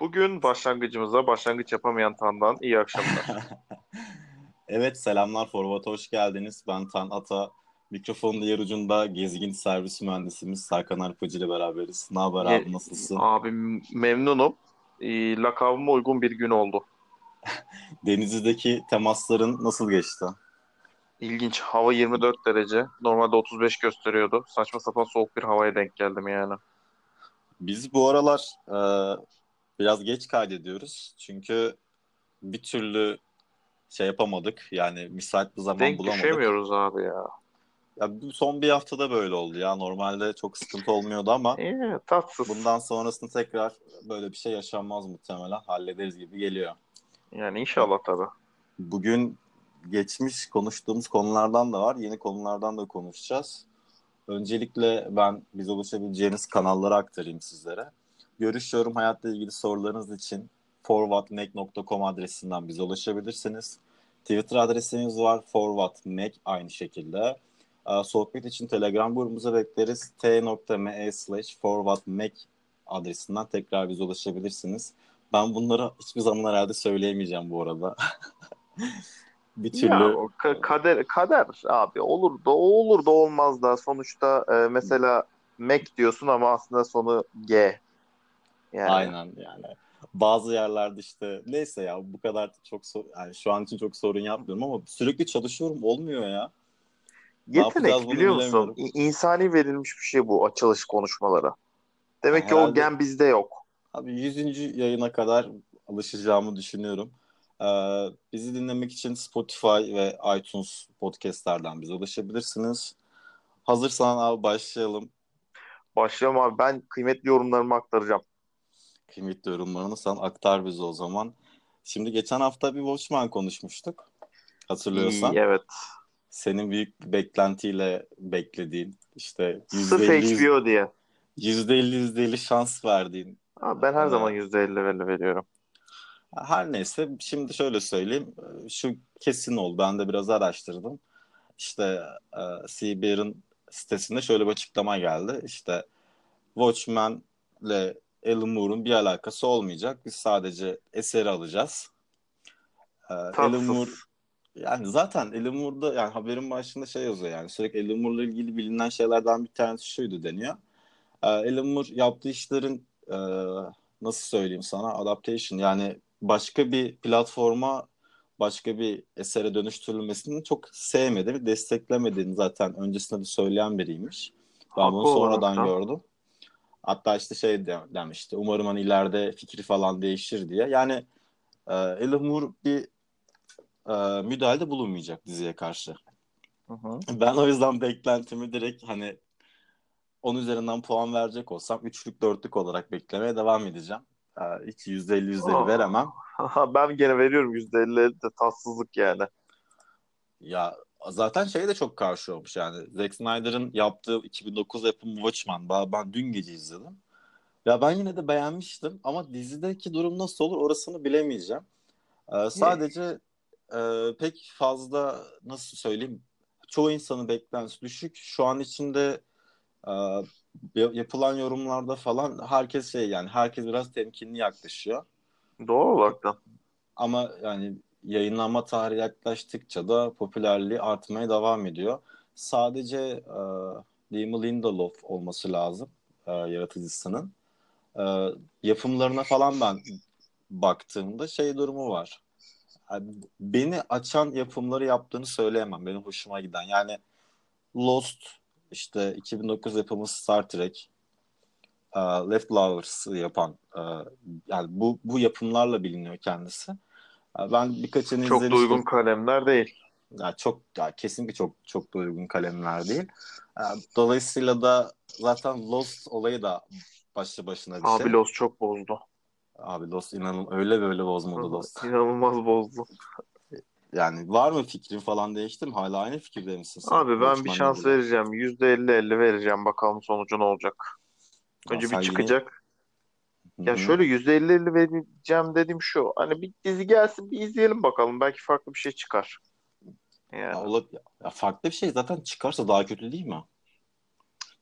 Bugün başlangıcımıza başlangıç yapamayan Tan'dan iyi akşamlar. evet selamlar Forvat hoş geldiniz. Ben Tan Ata. Mikrofonun diğer ucunda gezgin servis mühendisimiz Serkan Arpacı ile beraberiz. Ne haber abi nasılsın? Abi memnunum. E, lakabıma uygun bir gün oldu. Denizli'deki temasların nasıl geçti? İlginç. Hava 24 derece. Normalde 35 gösteriyordu. Saçma sapan soğuk bir havaya denk geldim yani. Biz bu aralar e, biraz geç kaydediyoruz. Çünkü bir türlü şey yapamadık. Yani müsait bir zaman denk bulamadık. düşemiyoruz abi ya. Ya son bir haftada böyle oldu ya. Normalde çok sıkıntı olmuyordu ama İyi, tatsız. bundan sonrasında tekrar böyle bir şey yaşanmaz muhtemelen. Hallederiz gibi geliyor. Yani inşallah tabii. Bugün geçmiş konuştuğumuz konulardan da var. Yeni konulardan da konuşacağız. Öncelikle ben bize ulaşabileceğiniz kanalları aktarayım sizlere. Görüş, yorum, hayatla ilgili sorularınız için forwardmac.com adresinden bize ulaşabilirsiniz. Twitter adresimiz var. forwardmac aynı şekilde. Sohbet için Telegram grubumuza bekleriz. t.me slash forwardmac adresinden tekrar bize ulaşabilirsiniz. Ben bunları hiçbir zaman herhalde söyleyemeyeceğim bu arada. bir türlü ya, ka- kader kader abi olur da olur da olmaz da sonuçta e, mesela Mac diyorsun ama aslında sonu G. Yani. Aynen yani. Bazı yerlerde işte neyse ya bu kadar çok sor- yani şu an için çok sorun yapmıyorum ama sürekli çalışıyorum olmuyor ya. Yetenek biliyor musun? İnsani verilmiş bir şey bu açılış konuşmaları. Demek Herhalde, ki o gen bizde yok. Abi 100. yayına kadar alışacağımı düşünüyorum. Ee, bizi dinlemek için Spotify ve iTunes podcastlerden bize ulaşabilirsiniz. Hazırsan abi başlayalım. Başlayalım abi. Ben kıymetli yorumlarımı aktaracağım. Kıymetli yorumlarını sen aktar bize o zaman. Şimdi geçen hafta bir Watchmen konuşmuştuk. Hatırlıyorsan. İyi, evet. Senin büyük beklentiyle beklediğin işte Sırf HBO diye. %50 %50 şans verdiğin. Abi ben her ee, zaman %50 veriyorum. Her neyse şimdi şöyle söyleyeyim. Şu kesin oldu. Ben de biraz araştırdım. İşte e, CBR'ın sitesinde şöyle bir açıklama geldi. İşte Watchmen ile Alan Moore'un bir alakası olmayacak. Biz sadece eseri alacağız. Ee, Alan Moore yani zaten Alan Moore'da yani haberin başında şey yazıyor yani sürekli Alan Moore'la ilgili bilinen şeylerden bir tanesi şuydu deniyor. Ee, Alan Moore yaptığı işlerin e, nasıl söyleyeyim sana adaptation yani başka bir platforma başka bir esere dönüştürülmesini çok sevmedi desteklemediğini zaten öncesinde de söyleyen biriymiş. Ben Haklı bunu sonradan olarak. gördüm. Hatta işte şey demişti. Umarım hani ileride fikri falan değişir diye. Yani e, Alan Moore bir e, müdahalede bulunmayacak diziye karşı. Hı hı. Ben o yüzden beklentimi direkt hani 10 üzerinden puan verecek olsam üçlük dörtlük olarak beklemeye devam edeceğim. Hiç %50 %50 veremem. ben gene veriyorum %50 de tatsızlık yani. Ya zaten şey de çok karşı olmuş yani. Zack Snyder'ın yaptığı 2009 yapımı Watchmen. Ben, ben dün gece izledim. Ya ben yine de beğenmiştim ama dizideki durum nasıl olur orasını bilemeyeceğim. Ee, sadece e, pek fazla nasıl söyleyeyim çoğu insanın beklentisi düşük. Şu an içinde e, yapılan yorumlarda falan herkes şey yani herkes biraz temkinli yaklaşıyor. Doğru olarak da. Ama yani yayınlanma tarihi yaklaştıkça da popülerliği artmaya devam ediyor. Sadece e, Damon Lindelof olması lazım e, yaratıcısının. E, yapımlarına falan ben baktığımda şey durumu var. Yani beni açan yapımları yaptığını söyleyemem. Benim hoşuma giden. Yani Lost işte 2009 yapımı Star Trek, uh, e, Leftovers'ı yapan uh, yani bu bu yapımlarla biliniyor kendisi. Uh, ben birkaçını çok izlemiştim. Çok uygun kalemler değil. Yani çok ya kesinlikle çok çok da uygun kalemler değil. Uh, dolayısıyla da zaten Lost olayı da başlı başına bir Abi şey. Abi Lost çok bozdu. Abi Lost inanın öyle böyle bozmadı Lost. İnanılmaz bozdu. Yani var mı fikrin falan değişti mi? Hala aynı fikirde misin sen? Abi ben bir şans gibi. vereceğim. %50-50 vereceğim. Bakalım sonucu ne olacak. Önce ya bir çıkacak. Yine... Ya Hı-hı. şöyle %50-50 vereceğim dediğim şu. Hani bir dizi gelsin bir izleyelim bakalım. Belki farklı bir şey çıkar. Yani. Ya, ola- ya farklı bir şey zaten çıkarsa daha kötü değil mi?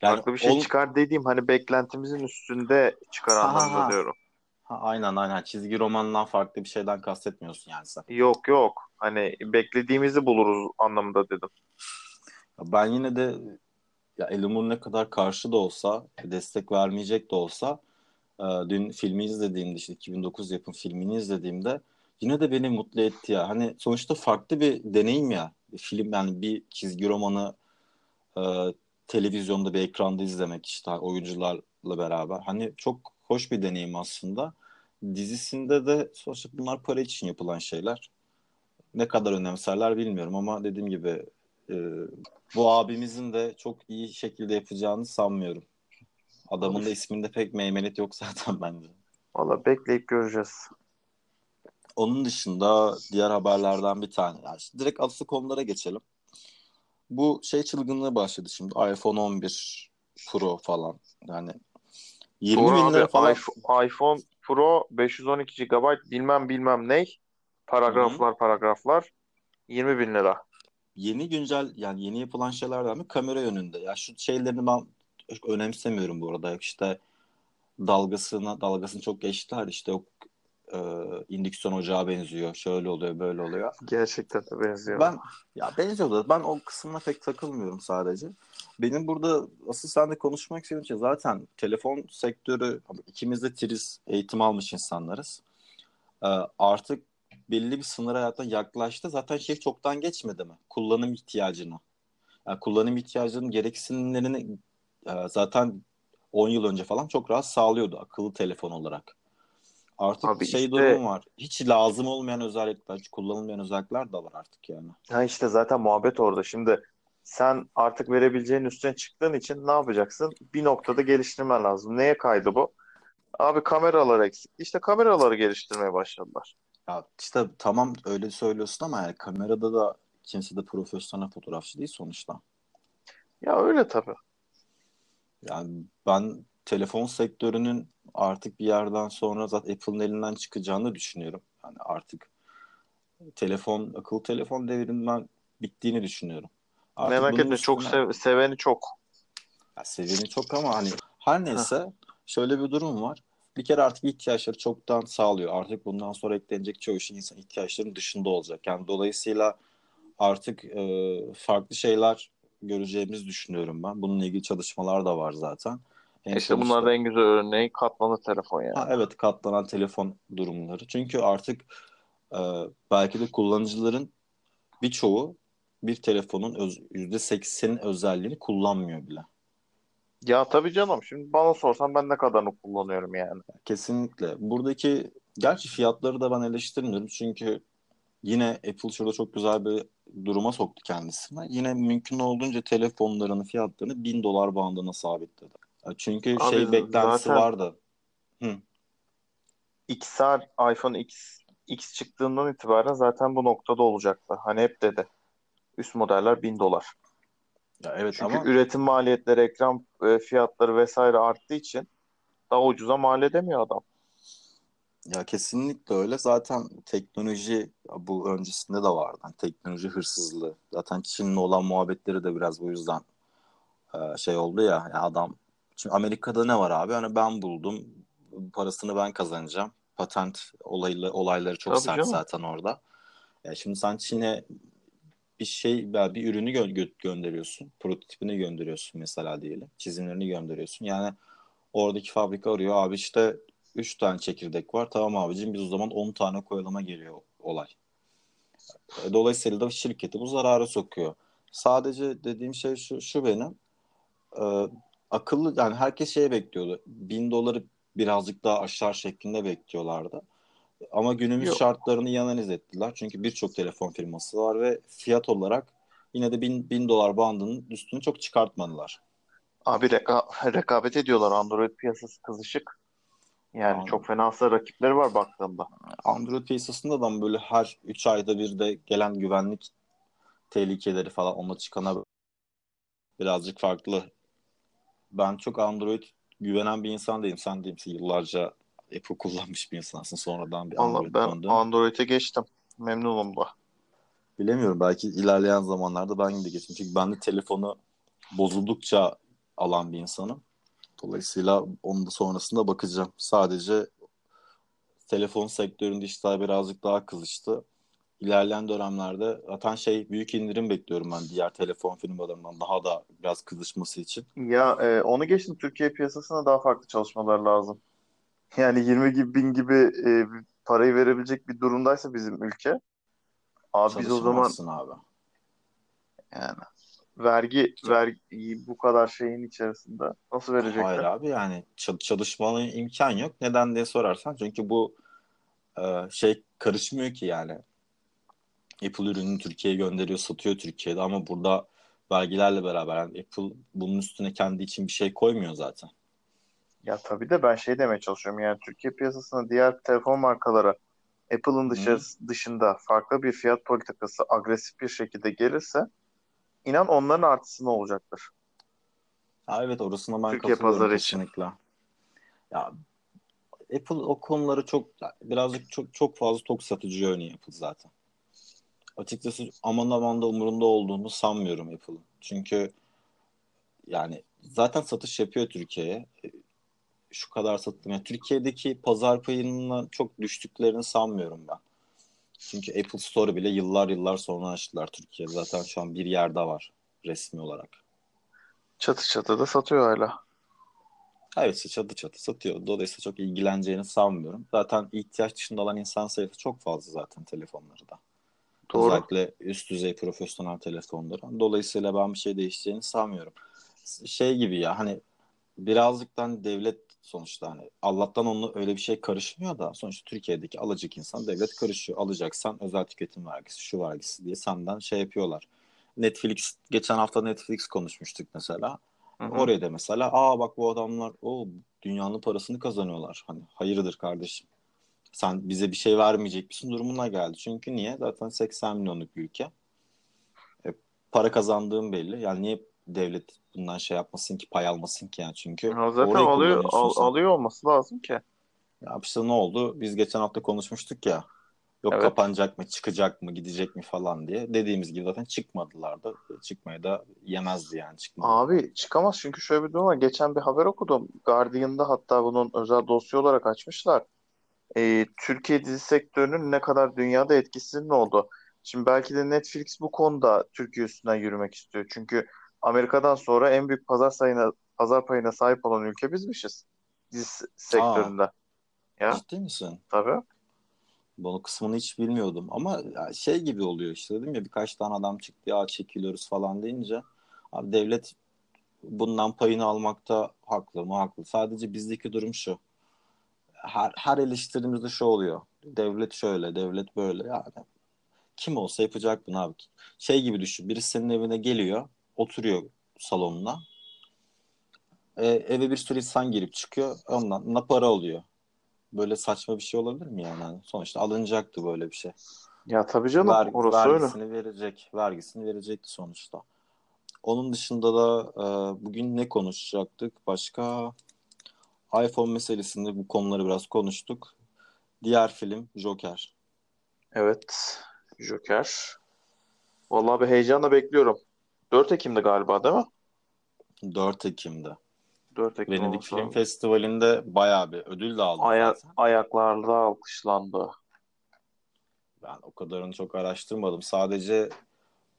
Yani Farklı bir şey ol- çıkar dediğim hani beklentimizin üstünde çıkar ha. diyorum. Ha, aynen aynen çizgi romandan farklı bir şeyden kastetmiyorsun yani sen. Yok yok. Hani beklediğimizi buluruz anlamında dedim. Ben yine de ya Elumur ne kadar karşı da olsa, destek vermeyecek de olsa e, dün filmi izlediğimde işte 2009 yapım filmini izlediğimde yine de beni mutlu etti ya. Hani sonuçta farklı bir deneyim ya. Film yani bir çizgi romanı e, televizyonda bir ekranda izlemek işte oyuncularla beraber. Hani çok hoş bir deneyim aslında. Dizisinde de sonuçta bunlar para için yapılan şeyler. Ne kadar önemserler bilmiyorum ama dediğim gibi e, bu abimizin de çok iyi şekilde yapacağını sanmıyorum. Adamın da isminde pek meymenet yok zaten bence. Valla bekleyip göreceğiz. Onun dışında diğer haberlerden bir tane. Yani direkt asıl konulara geçelim. Bu şey çılgınlığı başladı şimdi. iPhone 11 Pro falan. Yani 20 Doğru bin abi lira falan. iPhone, iPhone Pro 512 GB bilmem bilmem ne. Paragraflar paragraflar. 20 bin lira. Yeni güncel yani yeni yapılan şeylerden bir kamera yönünde. Ya şu şeylerini ben önemsemiyorum bu arada. İşte dalgasına dalgasını çok geçtiler. İşte o e, indüksiyon ocağı benziyor. Şöyle oluyor, böyle oluyor. Gerçekten de benziyor. Ben ya benziyor da ben o kısmına pek takılmıyorum sadece. Benim burada asıl seninle konuşmak istediğim şey zaten telefon sektörü ikimiz de tiriz eğitim almış insanlarız. Ee, artık belli bir sınır hayattan yaklaştı. Zaten şey çoktan geçmedi mi? Kullanım ihtiyacını. Yani kullanım ihtiyacının gereksinimlerini e, zaten 10 yıl önce falan çok rahat sağlıyordu akıllı telefon olarak. Artık Abi şey işte- durum var. Hiç lazım olmayan özellikler, hiç kullanılmayan özellikler de var artık yani. Ha işte zaten muhabbet orada. Şimdi sen artık verebileceğin üstüne çıktığın için ne yapacaksın? Bir noktada geliştirmen lazım. Neye kaydı bu? Abi kameralar eksikti. İşte kameraları geliştirmeye başladılar. Ya işte tamam öyle söylüyorsun ama yani kamerada da kimse de profesyonel fotoğrafçı değil sonuçta. Ya öyle tabii. Yani ben telefon sektörünün artık bir yerden sonra zaten Apple'ın elinden çıkacağını düşünüyorum. Yani artık telefon, akıllı telefon devrinden bittiğini düşünüyorum. Artık Merak etme çok sev- seveni çok. Ya seviyeni çok ama hani her neyse şöyle bir durum var. Bir kere artık ihtiyaçları çoktan sağlıyor. Artık bundan sonra eklenecek çoğu şey insan ihtiyaçlarının dışında olacak. Yani dolayısıyla artık e, farklı şeyler göreceğimizi düşünüyorum ben. Bununla ilgili çalışmalar da var zaten. En İşte son bunlarda en güzel örneği katlanır telefon yani. Ha, evet katlanan telefon durumları. Çünkü artık e, belki de kullanıcıların birçoğu bir telefonun öz, %80'in özelliğini kullanmıyor bile. Ya tabii canım. Şimdi bana sorsan ben ne kadarını kullanıyorum yani. Kesinlikle. Buradaki gerçi fiyatları da ben eleştirmiyorum. Çünkü yine Apple şurada çok güzel bir duruma soktu kendisine. Yine mümkün olduğunca telefonlarının fiyatlarını 1000 dolar bandına sabitledi. Çünkü Abi şey beklentisi zaten- vardı. XR iPhone X X çıktığından itibaren zaten bu noktada olacaktı. Hani hep dedi. Üst modeller 1000 dolar. Ya evet Çünkü ama üretim maliyetleri, ekran e, fiyatları vesaire arttığı için daha ucuza mal edemiyor adam. Ya kesinlikle öyle. Zaten teknoloji bu öncesinde de vardı. Yani teknoloji hırsızlığı. Zaten Çin'le olan muhabbetleri de biraz bu yüzden e, şey oldu ya. Yani adam Şimdi Amerika'da ne var abi? Hani ben buldum. Parasını ben kazanacağım. Patent olaylı, olayları çok Tabii sert canım. zaten orada. Ya şimdi sen Çin'e bir şey ya bir ürünü gö- gö- gönderiyorsun. Prototipini gönderiyorsun mesela diyelim. Çizimlerini gönderiyorsun. Yani oradaki fabrika arıyor. Abi işte 3 tane çekirdek var. Tamam abicim biz o zaman 10 tane koyalama geliyor olay. E, Dolayısıyla da şirketi bu zarara sokuyor. Sadece dediğim şey şu, şu benim. E, akıllı yani herkes şeye bekliyordu. 1000 doları birazcık daha aşağı şeklinde bekliyorlardı. Ama günümüz Yok. şartlarını iyi analiz ettiler. Çünkü birçok telefon firması var ve fiyat olarak yine de 1000, 1000 dolar bandının üstünü çok çıkartmadılar. Abi reka- rekabet ediyorlar. Android piyasası kızışık. Yani Anladım. çok fenasal rakipleri var baktığında. Android piyasasında da böyle her 3 ayda bir de gelen güvenlik tehlikeleri falan ona çıkana birazcık farklı. Ben çok Android güvenen bir insan değilim. Sen misin? Yıllarca Apple kullanmış bir insansın. Sonradan bir Allah Android ben döndün. Android'e geçtim. Memnunum da. Bilemiyorum belki ilerleyen zamanlarda ben de geçeyim. Çünkü ben de telefonu bozuldukça alan bir insanım. Dolayısıyla onun da sonrasında bakacağım. Sadece telefon sektöründe işler birazcık daha kızıştı. İlerleyen dönemlerde zaten şey büyük indirim bekliyorum ben diğer telefon firmalarından daha da biraz kızışması için. Ya e, onu geçtim Türkiye piyasasına daha farklı çalışmalar lazım. Yani 20 gibi bin gibi e, parayı verebilecek bir durumdaysa bizim ülke. Abi biz o zaman abi. yani vergi vergi bu kadar şeyin içerisinde nasıl Hayır verecekler? abi yani ç- çalışmana imkan yok. Neden diye sorarsan çünkü bu e, şey karışmıyor ki yani. Apple ürünü Türkiye'ye gönderiyor, satıyor Türkiye'de ama burada vergilerle beraber yani Apple bunun üstüne kendi için bir şey koymuyor zaten. Ya tabii de ben şey demeye çalışıyorum. Yani Türkiye piyasasına diğer telefon markaları Apple'ın Hı. dışarısı, dışında farklı bir fiyat politikası agresif bir şekilde gelirse inan onların artısı ne olacaktır? Ha, evet orasına ben Türkiye pazarı için. kesinlikle. Ya Apple o konuları çok birazcık çok çok fazla tok satıcı örneği Apple zaten. Açıkçası aman aman da umurunda olduğunu sanmıyorum Apple'ın. Çünkü yani zaten satış yapıyor Türkiye'ye. Şu kadar sattım. Yani Türkiye'deki pazar payından çok düştüklerini sanmıyorum ben. Çünkü Apple Store bile yıllar yıllar sonra açtılar Türkiye'de. Zaten şu an bir yerde var resmi olarak. Çatı çatı da satıyor hala. Evet çatı çatı satıyor. Dolayısıyla çok ilgileneceğini sanmıyorum. Zaten ihtiyaç dışında olan insan sayısı çok fazla zaten telefonları da. Doğru. Özellikle üst düzey profesyonel telefonları. Dolayısıyla ben bir şey değişeceğini sanmıyorum. Şey gibi ya hani birazcıktan devlet sonuçta hani Allah'tan onu öyle bir şey karışmıyor da sonuçta Türkiye'deki alacak insan devlet karışıyor. Alacaksan özel tüketim vergisi, şu vergisi diye senden şey yapıyorlar. Netflix geçen hafta Netflix konuşmuştuk mesela. Hı hı. Oraya da mesela aa bak bu adamlar o dünyanın parasını kazanıyorlar. Hani hayırdır kardeşim. Sen bize bir şey vermeyecek misin durumuna geldi. Çünkü niye? Zaten 80 milyonluk bir ülke. E, para kazandığım belli. Yani niye devlet bundan şey yapmasın ki pay almasın ki yani çünkü Ya zaten alıyor al- sen. alıyor olması lazım ki. Ya işte ne oldu? Biz geçen hafta konuşmuştuk ya. Yok Evet. kapanacak mı, çıkacak mı, gidecek mi falan diye. Dediğimiz gibi zaten çıkmadılar da. Çıkmaya da yemezdi yani çıkmadı. Abi çıkamaz çünkü şöyle bir durum var. Geçen bir haber okudum. Guardian'da hatta bunun özel dosya olarak açmışlar. Ee, Türkiye dizi sektörünün ne kadar dünyada etkisinin oldu. Şimdi belki de Netflix bu konuda Türkiye üstünden yürümek istiyor. Çünkü Amerika'dan sonra en büyük pazar sayına, pazar payına sahip olan ülke bizmişiz. Dizi sektöründe. Ya Ciddi misin? tabii. Bu kısmını hiç bilmiyordum. Ama şey gibi oluyor işte dedim ya birkaç tane adam çıktı ya çekiliyoruz falan deyince abi devlet bundan payını almakta haklı mı haklı. Sadece bizdeki durum şu. Her, her eleştirimizde şu oluyor. Devlet şöyle, devlet böyle. Yani kim olsa yapacak bunu abi. Şey gibi düşün. Birisi senin evine geliyor, oturuyor salonuna. E, eve bir sürü insan girip çıkıyor. Ondan da para alıyor. Böyle saçma bir şey olabilir mi yani? Yani sonuçta alınacaktı böyle bir şey. Ya tabii canım Ver, orası öyle. vergisini verecek. Vergisini verecekti sonuçta. Onun dışında da e, bugün ne konuşacaktık? Başka iPhone meselesinde bu konuları biraz konuştuk. Diğer film Joker. Evet. Joker. Vallahi bir heyecanla bekliyorum. 4 Ekim'de galiba değil mi? 4 Ekim'de. 4 Ekim Venedik Film. Festivali'nde bayağı bir ödül de aldı Aya zaten. ayaklarda alkışlandı. Ben o kadarını çok araştırmadım. Sadece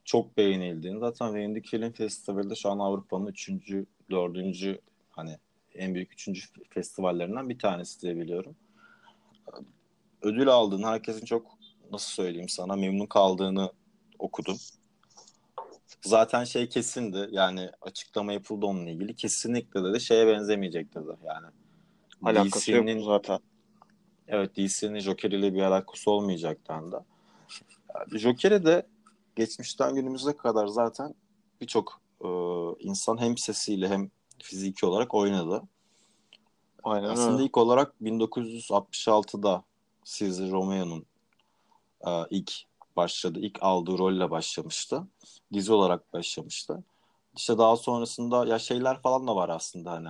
çok beğenildiğini. Zaten Venedik Film Festivali'de şu an Avrupa'nın 3. 4. hani en büyük 3. festivallerinden bir tanesi diye biliyorum. Ödül aldığını, herkesin çok nasıl söyleyeyim sana memnun kaldığını okudum. Zaten şey kesindi yani açıklama yapıldı onunla ilgili. Kesinlikle dedi şeye benzemeyecek dedi yani. Alakası yok zaten. Evet DC'nin Joker ile bir alakası olmayacak dendi. Yani Joker'e de geçmişten günümüze kadar zaten birçok e, insan hem sesiyle hem fiziki olarak oynadı. Aynen Aslında öyle. ilk olarak 1966'da Cesar Romeo'nun e, ilk başladı, ilk aldığı rolle başlamıştı. Dizi olarak başlamıştı. İşte daha sonrasında ya şeyler falan da var aslında hani.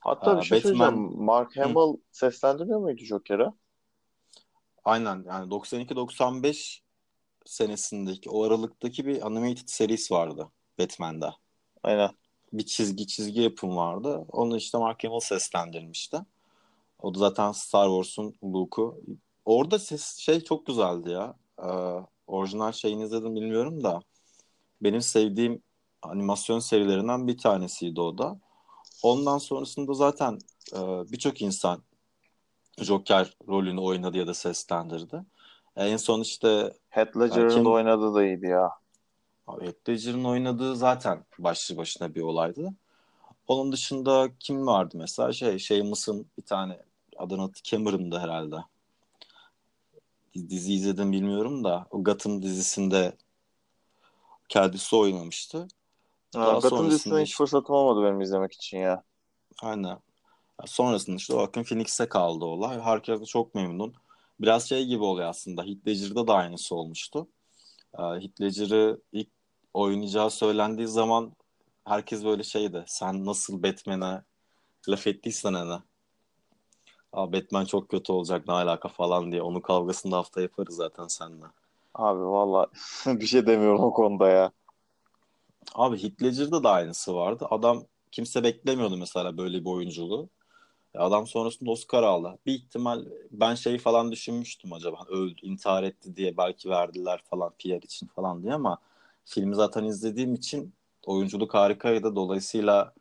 Hatta bir şey Batman- söyleyeceğim. Mark Hamill seslendirmiyor muydu Joker'ı? Aynen yani 92-95 senesindeki o aralıktaki bir animated serisi vardı Batman'da. Aynen. Bir çizgi çizgi yapım vardı. Onu işte Mark Hamill seslendirmişti. O da zaten Star Wars'un Luke'u. Orada ses şey çok güzeldi ya. Ee, orijinal şeyini izledim bilmiyorum da. Benim sevdiğim animasyon serilerinden bir tanesiydi o da. Ondan sonrasında zaten e, birçok insan Joker rolünü oynadı ya da seslendirdi. En son işte Heath Ledger'ın Kim- oynadığı da iyiydi ya. Heath Ledger'ın oynadığı zaten başlı başına bir olaydı. Onun dışında kim vardı mesela? Şey, Seamus'un bir tane adını Cameron'dı herhalde. Dizi izledim bilmiyorum da o Gotham dizisinde kendisi oynamıştı. Ha, Daha Gotham dizisine hiç fırsatım olmadı benim izlemek için ya. Aynen. Sonrasında işte Joaquin Phoenix'e kaldı olay. Herkes çok memnun. Biraz şey gibi oluyor aslında. Heath Ledger'da da aynısı olmuştu. Ee, Heath Ledger'ı ilk oynayacağı söylendiği zaman herkes böyle şeydi. Sen nasıl Batman'e laf ettiysen hani. Aa, Batman çok kötü olacak ne alaka falan diye. Onun kavgasını da hafta yaparız zaten seninle. Abi valla bir şey demiyorum o konuda ya. Abi Ledger'da da aynısı vardı. Adam kimse beklemiyordu mesela böyle bir oyunculuğu. Adam sonrasında Oscar aldı. Bir ihtimal ben şey falan düşünmüştüm acaba öldü, intihar etti diye belki verdiler falan PR için falan diye ama filmi zaten izlediğim için oyunculuk harikaydı. Dolayısıyla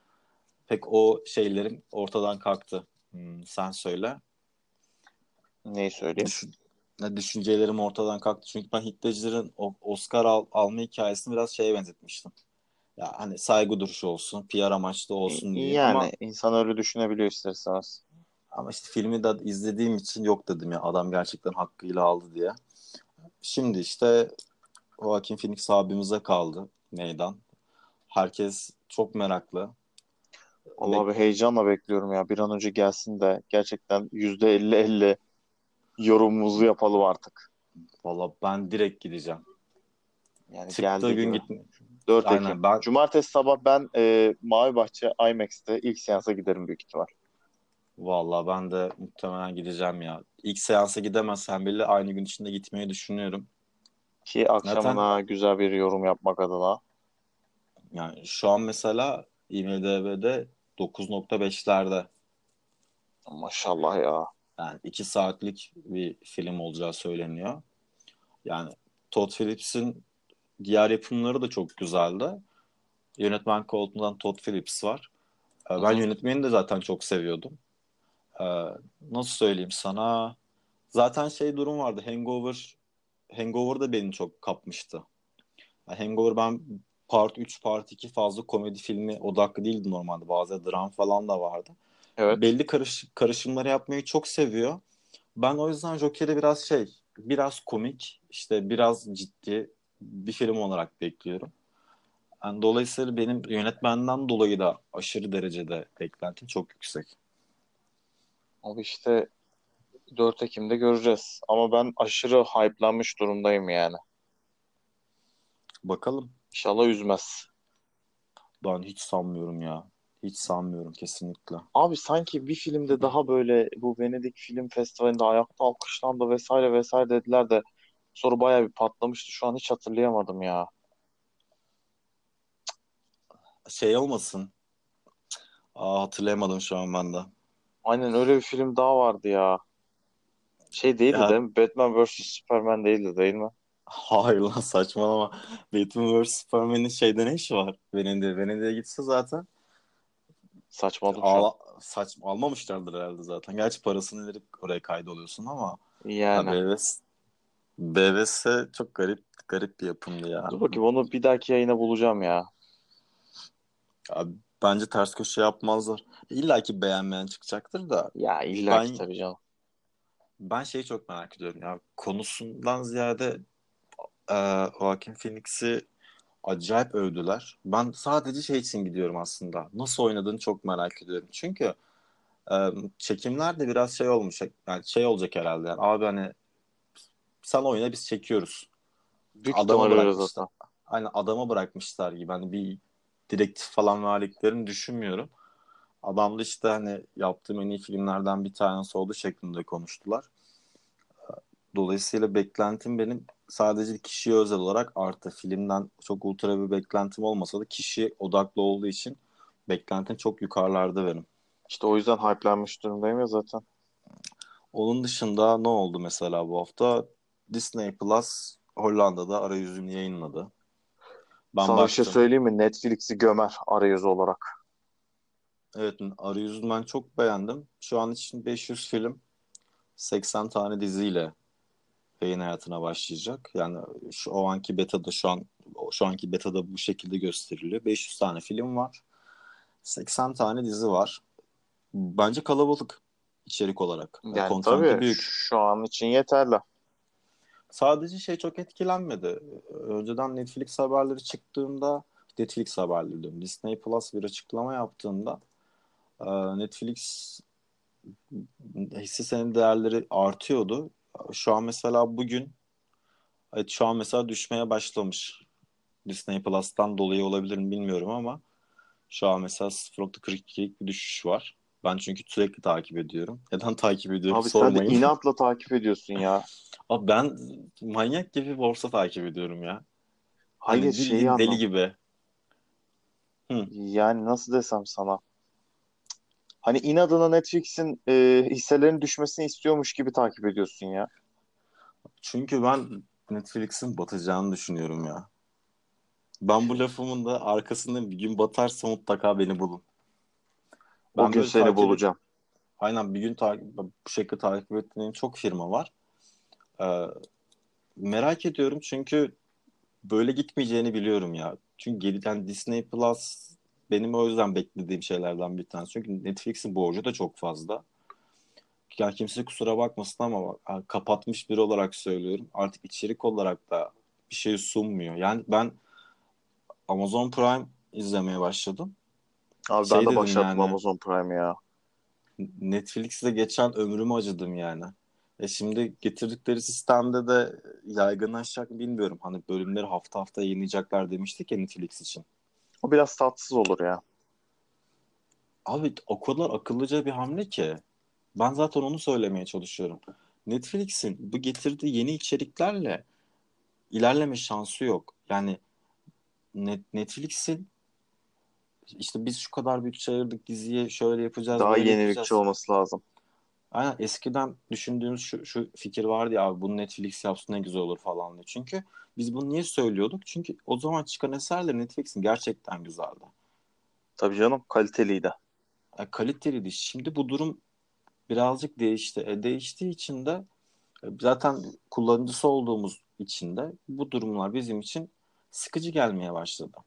pek o şeylerim ortadan kalktı. Hmm, sen söyle. Neyi söyleyeyim? Düşün, düşüncelerim ortadan kalktı. Çünkü ben Heath Ledger'ın Oscar al, alma hikayesini biraz şeye benzetmiştim. Ya hani saygı duruşu olsun, PR amaçlı olsun diye. Yani Ama, insan öyle düşünebiliyor ister istemez. ama işte filmi de izlediğim için yok dedim ya adam gerçekten hakkıyla aldı diye. Şimdi işte Joaquin Phoenix abimize kaldı meydan. Herkes çok meraklı. Allah bir heyecanla bekliyorum ya. Bir an önce gelsin de gerçekten %50-50 yorumumuzu yapalım artık. Valla ben direkt gideceğim. Yani Çıktığı gün gitme. 4 Aynen, Ekim. ben- Cumartesi sabah ben e, Mavi Bahçe IMAX'te ilk seansa giderim büyük ihtimal. Valla ben de muhtemelen gideceğim ya. İlk seansa gidemezsem bile aynı gün içinde gitmeyi düşünüyorum. Ki akşamına güzel bir yorum yapmak adına. Yani şu an mesela IMDb'de 9.5'lerde. Maşallah ya. Yani 2 saatlik bir film olacağı söyleniyor. Yani Todd Phillips'in diğer yapımları da çok güzeldi. Yönetmen koltuğundan Todd Phillips var. Ee, Ben Hı yönetmeni de zaten çok seviyordum. Ee, Nasıl söyleyeyim sana? Zaten şey durum vardı. Hangover Hangover da beni çok kapmıştı. Hangover ben Part 3, Part 2 fazla komedi filmi odaklı değildi normalde. Bazı dram falan da vardı. Evet. Belli karış, karışımları yapmayı çok seviyor. Ben o yüzden Joker'i biraz şey, biraz komik, işte biraz ciddi bir film olarak bekliyorum. Yani dolayısıyla benim yönetmenden dolayı da aşırı derecede beklentim çok yüksek. Abi işte 4 Ekim'de göreceğiz. Ama ben aşırı hype'lanmış durumdayım yani. Bakalım. İnşallah üzmez. Ben hiç sanmıyorum ya. Hiç sanmıyorum kesinlikle. Abi sanki bir filmde daha böyle bu Venedik Film Festivali'nde ayakta alkışlandı vesaire vesaire dediler de sonra bayağı bir patlamıştı. Şu an hiç hatırlayamadım ya. Şey olmasın. Aa, hatırlayamadım şu an ben de. Aynen öyle bir film daha vardı ya. Şey değildi Ya- değil mi? Batman vs Superman değildi değil mi? Hayır lan saçmalama. Batman vs Superman'in şeyde ne işi var? Venedik'e. Venedik'e gitse zaten Saçmalık şu an. Al, saçma almamışlardır herhalde zaten. Gerçi parasını verip oraya kaydoluyorsun ama Yani. ya BVS, BVS çok garip garip bir yapımdı ya. Dur bakayım onu bir dahaki yayına bulacağım ya. Abi, bence ters köşe yapmazlar. İlla ki beğenmeyen çıkacaktır da Ya illa ki Ben- tabii canım. ben şeyi çok merak ediyorum ya. Konusundan ziyade e, Joaquin Phoenix'i acayip övdüler. Ben sadece şey için gidiyorum aslında. Nasıl oynadığını çok merak ediyorum. Çünkü e, çekimler de biraz şey olmuş. Yani şey olacak herhalde. Yani, abi hani sen oyna biz çekiyoruz. Büyük öyle bırakmışlar. Aynen adama bırakmışlar gibi. Hani bir direktif falan verdiklerini düşünmüyorum. Adam da işte hani yaptığım en iyi filmlerden bir tanesi oldu şeklinde konuştular. Dolayısıyla beklentim benim sadece kişiye özel olarak artı filmden çok ultra bir beklentim olmasa da kişi odaklı olduğu için beklentim çok yukarılarda benim. İşte o yüzden hype'lenmiş durumdayım ya zaten. Onun dışında ne oldu mesela bu hafta? Disney Plus Hollanda'da arayüzünü yayınladı. Ben Sana bir şey söyleyeyim mi? Netflix'i gömer arayüz olarak. Evet, arayüzünü ben çok beğendim. Şu an için 500 film, 80 tane diziyle yayın hayatına başlayacak. Yani şu o anki betada şu an şu anki betada bu şekilde gösteriliyor. 500 tane film var. 80 tane dizi var. Bence kalabalık içerik olarak. Yani kontenti tabii büyük. şu an için yeterli. Sadece şey çok etkilenmedi. Önceden Netflix haberleri çıktığında Netflix haberleri diyorum. Disney Plus bir açıklama yaptığında e, Netflix hisse senedi değerleri artıyordu. Şu an mesela bugün evet şu an mesela düşmeye başlamış. Disney Plus'tan dolayı olabilir mi bilmiyorum ama şu an mesela 0.42'lik bir düşüş var. Ben çünkü sürekli takip ediyorum. Neden takip ediyorum Abi sen de sormayın. inatla takip ediyorsun ya. Abi ben manyak gibi borsa takip ediyorum ya. Hani Hayır bildiğin şeyi deli anlam. gibi. Yani nasıl desem sana. Hani inadına Netflix'in e, hisselerinin düşmesini istiyormuş gibi takip ediyorsun ya. Çünkü ben Netflix'in batacağını düşünüyorum ya. Ben bu lafımın da arkasında bir gün batarsa mutlaka beni bulun. O Ben gün böyle seni takip- bulacağım. Aynen bir gün takip, bu şekilde takip ettiğim çok firma var. Ee, merak ediyorum çünkü böyle gitmeyeceğini biliyorum ya. Çünkü geriden Disney Plus benim o yüzden beklediğim şeylerden bir tanesi. Çünkü Netflix'in borcu da çok fazla. Yani kimse kusura bakmasın ama bak, kapatmış biri olarak söylüyorum. Artık içerik olarak da bir şey sunmuyor. Yani ben Amazon Prime izlemeye başladım. Abi Şey ben de dedim başlattım yani. Amazon Prime ya. Netflix'te geçen ömrümü acıdım yani. E şimdi getirdikleri sistemde de yaygınlaşacak bilmiyorum. Hani bölümleri hafta hafta yayınlayacaklar demiştik ya Netflix için. O biraz tatsız olur ya. Abi o kadar akıllıca bir hamle ki. Ben zaten onu söylemeye çalışıyorum. Netflix'in bu getirdiği yeni içeriklerle ilerleme şansı yok. Yani Net- Netflix'in işte biz şu kadar bütçe ayırdık diziye şöyle yapacağız Daha yenilikçi yapacağız. olması lazım. Aynen eskiden düşündüğümüz şu, şu fikir vardı ya abi bunu Netflix yapsın ne güzel olur falan diye. Çünkü biz bunu niye söylüyorduk? Çünkü o zaman çıkan eserler Netflix'in gerçekten güzeldi. Tabii canım kaliteliydi. Yani kaliteliydi. Şimdi bu durum birazcık değişti. E, değiştiği için de e, zaten kullanıcısı olduğumuz için de bu durumlar bizim için sıkıcı gelmeye başladı.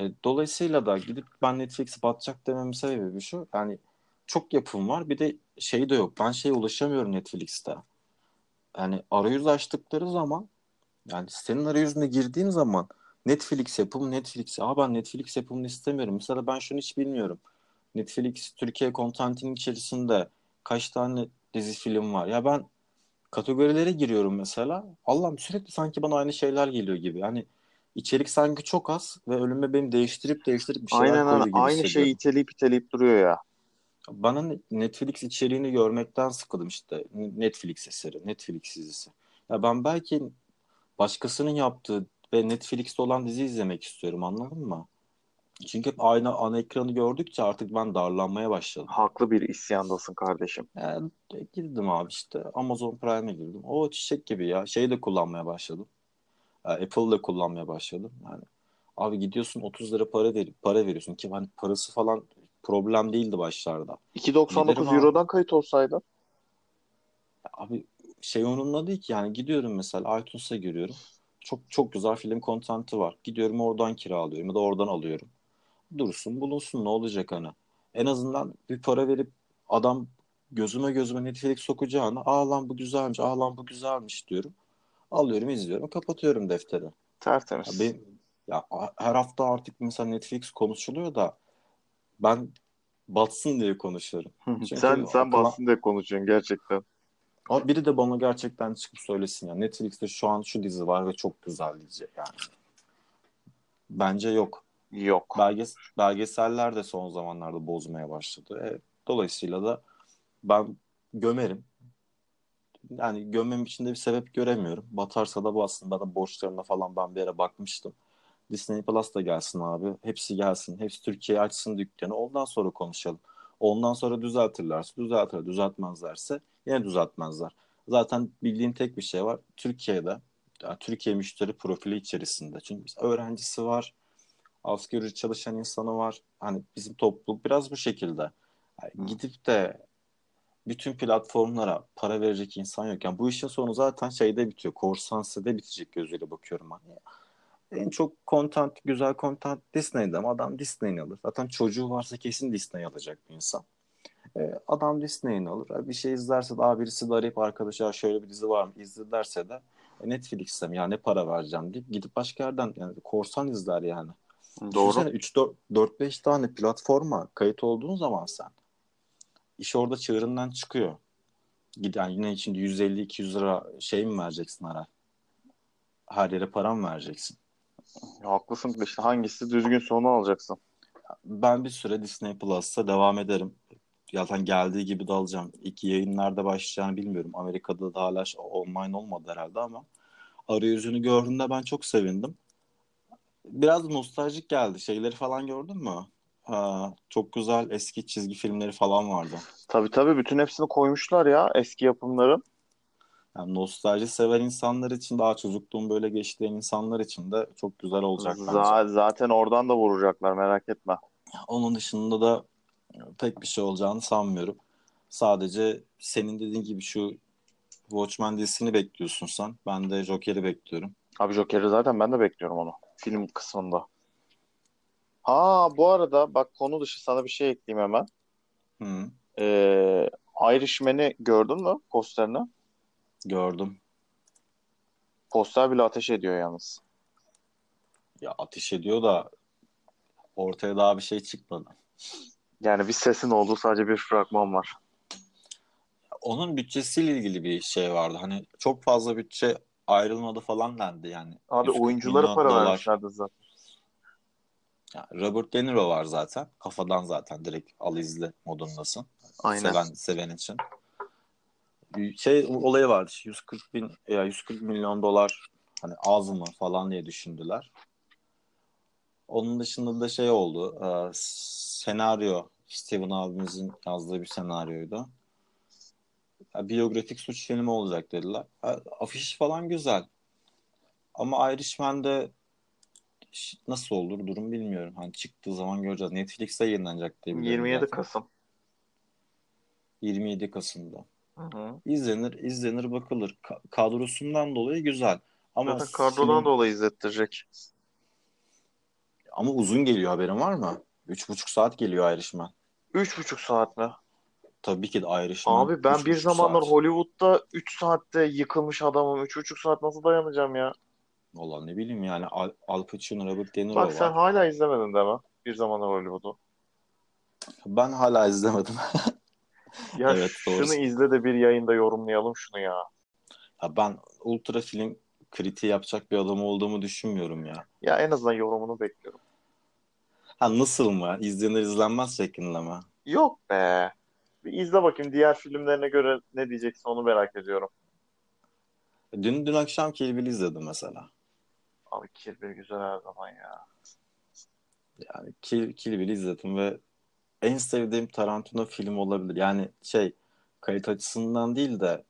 E, dolayısıyla da gidip ben Netflix'i batacak dememin sebebi şu. Yani çok yapım var. Bir de şey de yok. Ben şeye ulaşamıyorum Netflix'te. Yani arayüz açtıkları zaman yani senin arayüzüne girdiğin zaman Netflix yapımı Netflix. Aa ben Netflix yapımını istemiyorum. Mesela ben şunu hiç bilmiyorum. Netflix Türkiye kontentinin içerisinde kaç tane dizi film var? Ya ben kategorilere giriyorum mesela. Allah'ım sürekli sanki bana aynı şeyler geliyor gibi. Yani içerik sanki çok az ve önüme benim değiştirip değiştirip bir şeyler Aynen koyuyor aynen. gibi Aynı şeyi hissediyorum. iteleyip iteleyip duruyor ya. Bana Netflix içeriğini görmekten sıkıldım işte. Netflix eseri, Netflix dizisi. Ya ben belki başkasının yaptığı ve Netflix'te olan dizi izlemek istiyorum anladın mı? Çünkü hep aynı ana ekranı gördükçe artık ben darlanmaya başladım. Haklı bir isyandasın kardeşim. Yani girdim abi işte Amazon Prime'e girdim. O çiçek gibi ya. Şeyi de kullanmaya başladım. Apple'ı da kullanmaya başladım. Yani abi gidiyorsun 30 lira para ver para veriyorsun ki hani parası falan problem değildi başlarda. 2.99 Giderim abi. Euro'dan kayıt olsaydı. Abi şey onunla değil ki yani gidiyorum mesela iTunes'a giriyorum. Çok çok güzel film kontenti var. Gidiyorum oradan kiralıyorum ya da oradan alıyorum. Dursun bulunsun ne olacak hani. En azından bir para verip adam gözüme gözüme Netflix sokacağına aa lan bu güzelmiş aa lan bu güzelmiş diyorum. Alıyorum izliyorum kapatıyorum defteri. Ya, Tertemiz. benim, ya her hafta artık mesela Netflix konuşuluyor da ben batsın diye konuşuyorum. Çünkü sen sen aklıma- bassın diye konuşuyorsun gerçekten. Ama biri de bana gerçekten çıkıp söylesin ya. Netflix'te şu an şu dizi var ve çok güzel diyecek yani. Bence yok. Yok. Belges belgeseller de son zamanlarda bozmaya başladı. E, dolayısıyla da ben gömerim. Yani gömmem içinde bir sebep göremiyorum. Batarsa da batsın. Bana borçlarına falan ben bir yere bakmıştım. Disney Plus da gelsin abi. Hepsi gelsin. Hepsi Türkiye açsın dükkanı. Ondan sonra konuşalım. Ondan sonra düzeltirlerse düzeltir. Düzeltmezlerse yine düzeltmezler. Zaten bildiğim tek bir şey var. Türkiye'de yani Türkiye müşteri profili içerisinde. Çünkü öğrencisi var. Asgari ücret çalışan insanı var. Hani bizim topluluk biraz bu şekilde. Yani gidip de bütün platformlara para verecek insan yok. Yani bu işin sonu zaten şeyde bitiyor. Korsan sitede bitecek gözüyle bakıyorum hani. En çok content, güzel content Disney'de ama adam Disney'ini alır. Zaten çocuğu varsa kesin Disney alacak bir insan. Ee, adam Disney'ini alır. Bir şey izlerse de birisi de arayıp arkadaşlar şöyle bir dizi var mı izle derse de e, Netflix'te mi ya ne para vereceğim deyip gidip başka yerden yani korsan izler yani. Doğru. 3-4-5 tane platforma kayıt olduğun zaman sen iş orada çığırından çıkıyor. Giden yine içinde 150-200 lira şey mi vereceksin ara? Her yere para mı vereceksin? Haklısın işte hangisi düzgün sonu alacaksın. Ben bir süre Disney Plus'ta devam ederim. Zaten geldiği gibi de alacağım. İlk yayınlarda başlayacağını bilmiyorum. Amerika'da da hala online olmadı herhalde ama arayüzünü gördüğümde ben çok sevindim. Biraz nostaljik geldi. Şeyleri falan gördün mü? Ha, çok güzel eski çizgi filmleri falan vardı. Tabii tabii bütün hepsini koymuşlar ya eski yapımların. Yani nostalji seven insanlar için daha çocukluğun böyle geçtiği insanlar için de çok güzel olacak bence. Z- zaten oradan da vuracaklar merak etme. Onun dışında da pek bir şey olacağını sanmıyorum. Sadece senin dediğin gibi şu Watchmen dizisini bekliyorsun sen. Ben de Joker'i bekliyorum. Abi Joker'i zaten ben de bekliyorum onu. Film kısmında. Ha bu arada bak konu dışı sana bir şey ekleyeyim hemen. Hı, Ee, Irishman'i gördün mü posterini? Gördüm. Poster bile ateş ediyor yalnız. Ya ateş ediyor da ortaya daha bir şey çıkmadı. Yani bir sesin olduğu sadece bir fragman var. Onun bütçesiyle ilgili bir şey vardı. Hani çok fazla bütçe ayrılmadı falan dendi yani. Abi 140 oyunculara para dolar. vermişlerdi zaten. Yani Robert De Niro var zaten. Kafadan zaten direkt al izle modundasın. Aynen. Seven, seven için. Şey olayı vardı. 140 bin ya 140 milyon dolar hani az mı falan diye düşündüler. Onun dışında da şey oldu. e, senaryo Steven abimizin yazdığı bir senaryoydu. Ya, biyografik suç filmi olacak dediler. Ha, afiş falan güzel. Ama Irishman'de nasıl olur durum bilmiyorum. Hani çıktığı zaman göreceğiz. Netflix'te yayınlanacak diye biliyorum 27 zaten. Kasım. 27 Kasım'da. Hı hı. İzlenir, izlenir, bakılır. Ka- kadrosundan dolayı güzel. Ama Zaten kadrodan film- dolayı izlettirecek. ama uzun geliyor haberin var mı? Üç buçuk saat geliyor Irishman. Üç buçuk saat mi? Tabii ki de Irishman. Abi ben üç bir zamanlar saat. Hollywood'da 3 saatte yıkılmış adamım. Üç buçuk saat nasıl dayanacağım ya? Valla ne bileyim yani Al, Al Pacino, Robert De Niro Bak sen var. hala izlemedin deme. Bir zamanlar Hollywood'u. Ben hala izlemedim. Ya Evet, şunu doğrusu. izle de bir yayında yorumlayalım şunu ya. Ya ben ultra film kritiği yapacak bir adam olduğumu düşünmüyorum ya. Ya en azından yorumunu bekliyorum. Ha nasıl mı? İzlenir izlenmez şeklinde mi? Yok be. Bir izle bakayım diğer filmlerine göre ne diyeceksin onu merak ediyorum. Dün dün akşam Kill Bill izledim mesela. Abi Kill Bill güzel her zaman ya. Yani Kill, Kill Bill'i izledim ve en sevdiğim Tarantino film olabilir. Yani şey kalite açısından değil de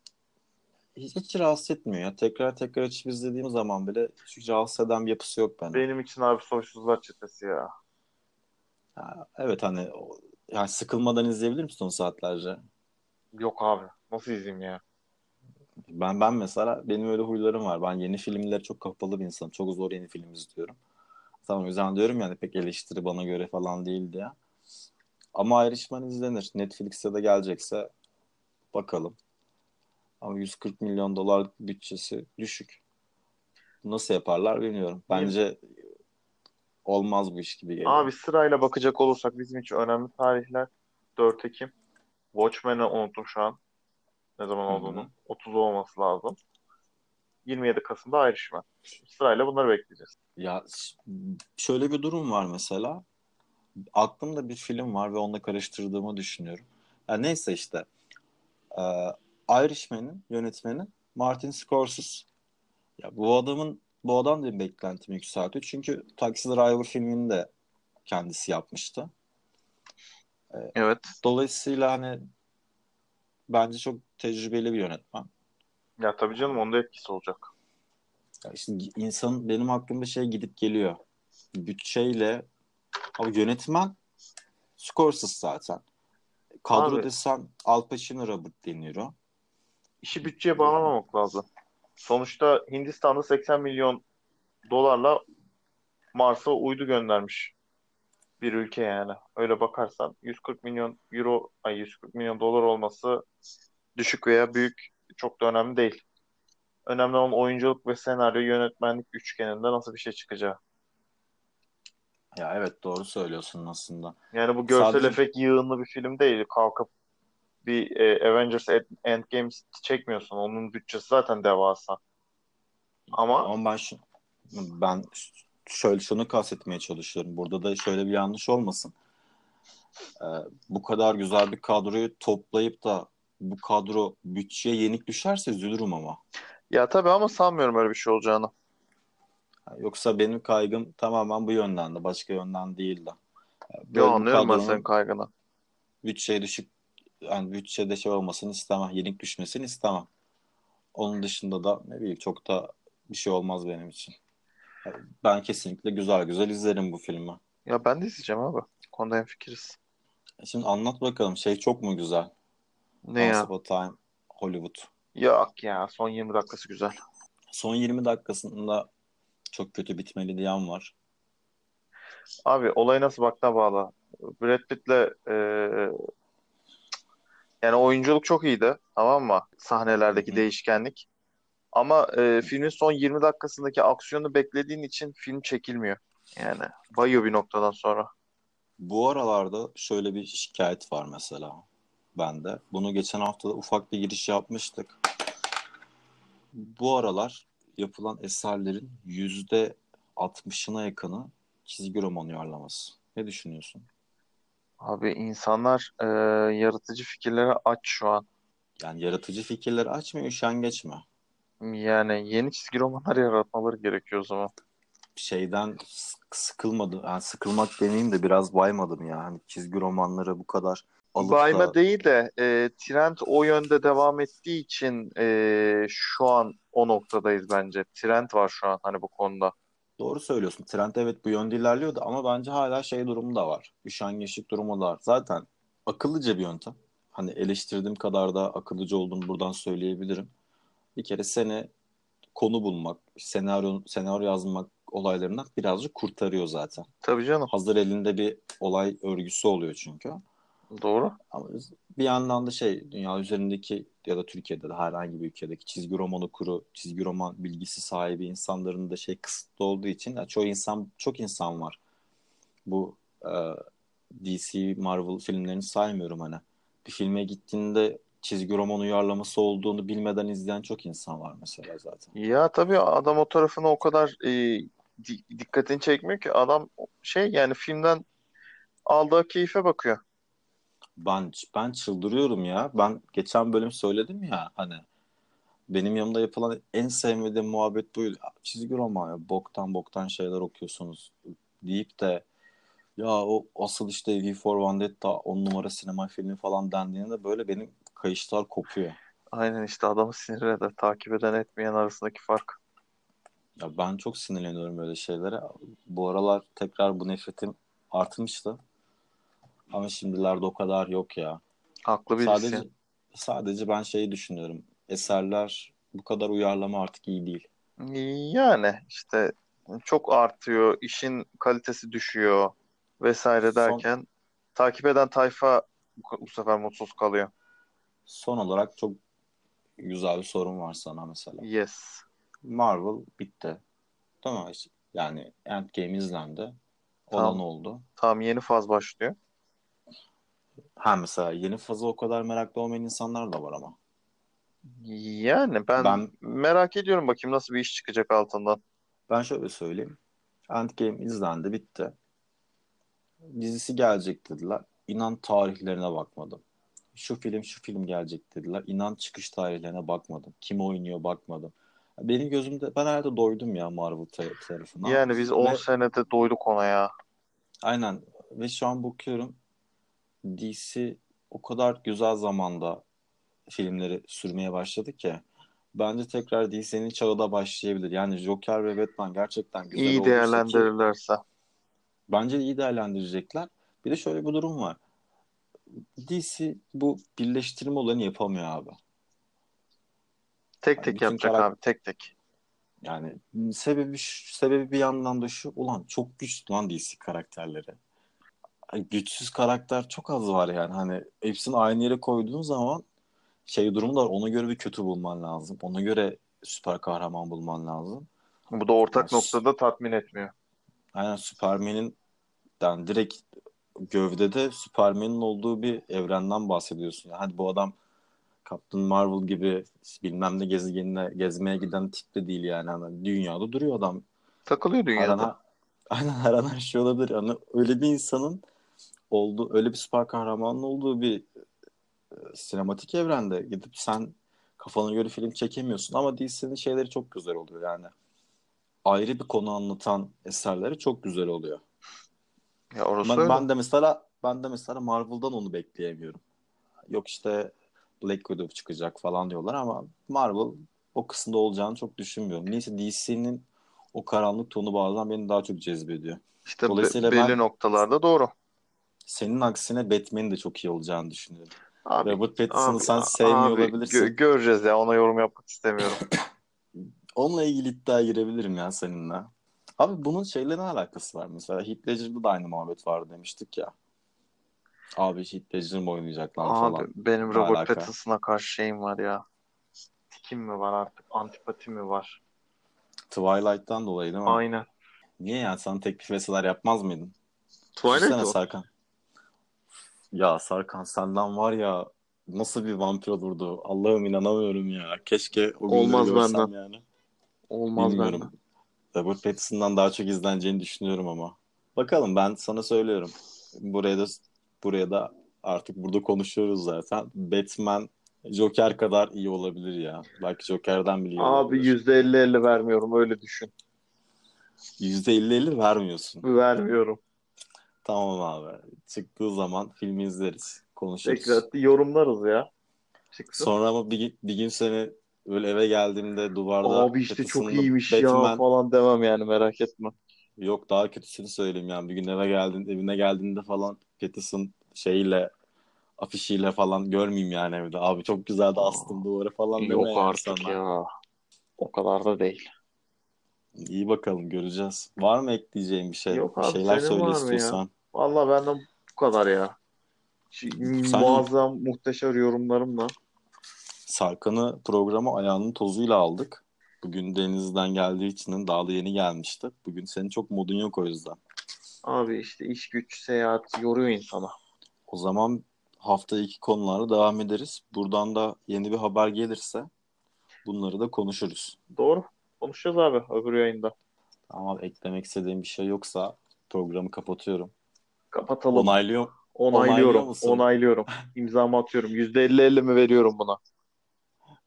hiç, hiç rahatsız etmiyor ya. Tekrar tekrar açıp izlediğim zaman bile hiç rahatsız eden bir yapısı yok bende. Benim için abi Soysuzlar Çetesi ya. Ha, evet hani yani sıkılmadan izleyebilir misin o saatlerce? Yok abi. Nasıl izleyeyim ya? Ben ben mesela benim öyle huylarım var. Ben yeni filmlere çok kapalı bir insanım. Çok zor yeni film izliyorum. Tamam o yüzden diyorum yani pek eleştiri bana göre falan değil diye. Ama Irishman izlenir. Netflix'te de gelecekse bakalım. Ama 140 milyon dolar bütçesi düşük. Nasıl yaparlar bilmiyorum. Bence olmaz bu iş gibi geliyor. Abi sırayla bakacak olursak bizim için önemli tarihler 4 Ekim. Watchmen'i unuttum şu an. Ne zaman olduğunu. 30 olması lazım. 27 Kasım'da Irishman. Sırayla bunları bekleyeceğiz. Ya şöyle bir durum var mesela. Aklımda bir film var ve onunla karıştırdığımı düşünüyorum. Ya neyse işte. Ee, Irishman'in yönetmeni Martin Scorsese. Ya bu adamın bu adam da beklentimi yükseltiyor. Çünkü Taxi Driver filmini de kendisi yapmıştı. Evet. Dolayısıyla hani bence çok tecrübeli bir yönetmen. Ya tabii canım onda etkisi olacak. Ya işte insan benim aklımda şey gidip geliyor. Bütçeyle ama yönetmen Scorsese zaten. Kadro Abi. desen Al Pacino, Robert De Niro. İşi bütçeye bağlamamak lazım. Sonuçta Hindistan'da 80 milyon dolarla Mars'a uydu göndermiş bir ülke yani. Öyle bakarsan 140 milyon euro, ay 140 milyon dolar olması düşük veya büyük çok da önemli değil. Önemli olan oyunculuk ve senaryo yönetmenlik üçgeninde nasıl bir şey çıkacağı. Ya evet doğru söylüyorsun aslında. Yani bu görsel Sadece- efekt yığınlı bir film değil. Kalkıp bir e, Avengers End- Endgame çekmiyorsun. Onun bütçesi zaten devasa. Ama Ama ben şu, ben şöyle şunu kastetmeye çalışıyorum. Burada da şöyle bir yanlış olmasın. Ee, bu kadar güzel bir kadroyu toplayıp da bu kadro bütçeye yenik düşerse üzülürüm ama. ya tabii ama sanmıyorum öyle bir şey olacağını. Yoksa benim kaygım tamamen bu yönden de başka yönden değil de. Böyle Yo anlıyorum ben senin kaygını. bütçeye düşük yani bütçede şey olmasını istemem. Yenik düşmesini istemem. Onun dışında da ne bileyim çok da bir şey olmaz benim için. Ben kesinlikle güzel güzel izlerim bu filmi. Ya ben de izleyeceğim abi. Konuda hemfikiriz. Şimdi anlat bakalım şey çok mu güzel? Ne Once ya? Upon Time Hollywood. Yok ya son 20 dakikası güzel. Son 20 dakikasında çok kötü bitmeli diyen var. Abi olay nasıl baktığına bağlı. Brad Pitt'le e, yani oyunculuk çok iyiydi. Tamam mı? Sahnelerdeki Hı değişkenlik. Ama e, filmin son 20 dakikasındaki aksiyonu beklediğin için film çekilmiyor. Yani bayıyor bir noktadan sonra. Bu aralarda şöyle bir şikayet var mesela bende. Bunu geçen hafta da ufak bir giriş yapmıştık. Bu aralar yapılan eserlerin yüzde 60'ına yakını çizgi roman uyarlaması. Ne düşünüyorsun? Abi insanlar e, yaratıcı fikirlere aç şu an. Yani yaratıcı fikirleri açmıyor, üşengeç mi? Yani yeni çizgi romanlar yaratmaları gerekiyor o zaman. Şeyden sık- sıkılmadı. Yani sıkılmak demeyeyim de biraz baymadım ya. Hani çizgi romanları bu kadar alıp Bayma da değil de e, trend o yönde devam ettiği için e, şu an o noktadayız bence. Trend var şu an hani bu konuda. Doğru söylüyorsun. Trend evet bu yönde ilerliyordu ama bence hala şey durumu da var. Üşengeçlik durumu da var. Zaten akıllıca bir yöntem. Hani eleştirdiğim kadar da akıllıca olduğunu buradan söyleyebilirim. Bir kere seni konu bulmak, senaryo senaryo yazmak olaylarından birazcık kurtarıyor zaten. Tabii canım. Hazır elinde bir olay örgüsü oluyor çünkü. Doğru. Ama bir yandan da şey dünya üzerindeki ya da Türkiye'de de herhangi bir ülkedeki çizgi roman okuru, çizgi roman bilgisi sahibi insanların da şey kısıtlı olduğu için ya çoğu insan çok insan var. Bu e, DC Marvel filmlerini saymıyorum hani. Bir filme gittiğinde çizgi roman uyarlaması olduğunu bilmeden izleyen çok insan var mesela zaten. Ya tabii adam o tarafına o kadar e, di- dikkatini çekmiyor ki. Adam şey yani filmden aldığı keyfe bakıyor. Ben ben çıldırıyorum ya. Ben geçen bölüm söyledim ya hani benim yanımda yapılan en sevmediğim muhabbet buydu. Çizgi roman ya boktan boktan şeyler okuyorsunuz deyip de ya o asıl işte V for Vendetta on numara sinema filmi falan dendiğinde böyle benim kayışlar kopuyor. Aynen işte adamı sinir eder. Takip eden etmeyen arasındaki fark. Ya ben çok sinirleniyorum böyle şeylere. Bu aralar tekrar bu nefretim artmıştı. Ama şimdilerde o kadar yok ya. Haklı birisi. Sadece sadece ben şeyi düşünüyorum. Eserler bu kadar uyarlama artık iyi değil. Yani işte çok artıyor, işin kalitesi düşüyor vesaire Son- derken takip eden tayfa bu, bu sefer mutsuz kalıyor. Son olarak çok güzel bir sorun var sana mesela. Yes. Marvel bitti. Tamam yani Endgame izlendi. Olan Tamam. oldu. Tamam yeni faz başlıyor. Ha mesela yeni fazla o kadar meraklı olmayan insanlar da var ama. Yani ben, Ben- merak ediyorum bakayım nasıl bir iş çıkacak altından. Ben şöyle söyleyeyim. Endgame izlendi, bitti. Dizisi gelecek dediler. İnan tarihlerine bakmadım. şu film şu film gelecek dediler. İnan çıkış tarihlerine bakmadım. Kim oynuyor bakmadım. Benim gözümde ben herhalde doydum ya Marvel tarafına. Yani biz 10 Ve- senede doyduk ona ya. Aynen. Ve şu an bakıyorum DC o kadar güzel zamanda filmleri sürmeye başladı ki bence tekrar DC'nin çağı da başlayabilir. Yani Joker ve Batman gerçekten güzel İyi ki değerlendirirlerse. bence iyi değerlendirecekler. Bir de şöyle bir durum var. DC bu birleştirme olanı yapamıyor abi. Tek tek bütün yapacak karak- abi tek tek. Yani sebebi sebebi bir yandan da şu ulan çok güçlü lan DC karakterleri. Ay, Güçsüz karakter çok az var yani. Hani hepsini aynı yere koyduğun zaman şey durumu da var. Ona göre bir kötü bulman lazım. Ona göre süper kahraman bulman lazım. Bu da ortak Ya, noktada tatmin etmiyor. Aynen Superman'in yani direkt gövdede Superman'in olduğu bir evrenden bahsediyorsun. Yani hadi bu adam Captain Marvel gibi bilmem ne gezegenine gezmeye giden tip de değil yani. Hani dünyada duruyor adam. Takılıyor dünyada. aynen her an her şey olabilir. Yani öyle bir insanın olduğu, öyle bir süper kahramanın olduğu bir e, sinematik evrende gidip sen kafana göre film çekemiyorsun. Ama DC'nin şeyleri çok güzel oluyor yani. Ayrı bir konu anlatan eserleri çok güzel oluyor. Ya orası Ben, öyle. ben de mesela ben de mesela Marvel'dan onu bekleyemiyorum. Yok işte Black Widow çıkacak falan diyorlar ama Marvel o kısımda olacağını çok düşünmüyorum. Neyse DC'nin o karanlık tonu bazen beni daha çok cezbediyor. İşte be- Dolayısıyla belli ben- noktalarda doğru. Senin aksine Batman'in de çok iyi olacağını düşünüyorum. Abi, Robert Pattinson'ı abi, sen sevmiyor abi, olabilirsin. gö- göreceğiz ya ona yorum yapmak istemiyorum. Onunla ilgili iddia girebilirim ya seninle. Abi bunun şeyle ne alakası var mesela? Heath Ledger'da da aynı muhabbet vardı demiştik ya. Abi Heath Ledger mi oynayacaklar Abi falan. benim Robert alaka? Pattinson'a karşı şeyim var ya. Tikim mi var artık? Antipati mi var? Twilight'tan dolayı değil mi? Aynen. Niye yani sana teklif etseler yapmaz mıydın? Twilight Düşünsene o. Ya Sarkan senden var ya nasıl bir vampir olurdu? Allah'ım inanamıyorum ya. Keşke o günleri Olmaz görsem benden. yani. Olmaz Bilmiyorum. benden. Robert Pattinson'dan daha çok izleneceğini düşünüyorum ama. Bakalım ben sana söylüyorum. Buraya da buraya da artık burada konuşuyoruz zaten. Batman Joker kadar iyi olabilir ya. Belki Joker'den bile iyi Abi olabilir. %50-50 vermiyorum öyle düşün. %50-50 vermiyorsun. Vermiyorum. Tamam abi. Çıktığı zaman filmi izleriz. Konuşuruz. Tekrar yorumlarız ya. Çıksın. Sonra ama bir, bir gün seni böyle eve geldiğimde duvarda Abi işte çok iyiymiş ya Batman falan demem yani merak etme. Yok daha kötüsünü söyleyeyim yani. Bir gün eve geldin, evine geldiğinde falan Pattinson şeyle afişiyle falan görmeyeyim yani evde. Abi çok güzel de astım duvara falan deme Yok yani artık sana. ya. O kadar da değil. İyi bakalım göreceğiz. Var mı ekleyeceğin bir şey? Yok Bir abi, şeyler senin söyle var mı Vallahi benden bu kadar ya. Sen- Muazzam, muhteşem yorumlarımla. Sarkan'ı programı ayağının tozuyla aldık. Bugün denizden geldiği için daha da yeni gelmişti. Bugün senin çok modun yok o yüzden. Abi işte iş güç, seyahat yoruyor insana. O zaman hafta iki konularla devam ederiz. Buradan da yeni bir haber gelirse bunları da konuşuruz. Doğru. Konuşacağız abi öbür yayında. Tamam eklemek istediğim bir şey yoksa programı kapatıyorum. Kapatalım. Onaylıyor. Onaylıyorum. onaylıyor? Onaylıyorum. İmzamı atıyorum. %50-50 mi veriyorum buna?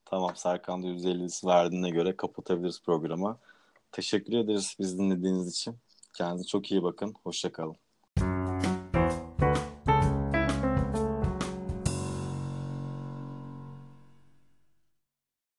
Tamam Serkan da %50'si verdiğine göre kapatabiliriz programı. Teşekkür ederiz biz dinlediğiniz için. Kendinize çok iyi bakın. Hoşçakalın.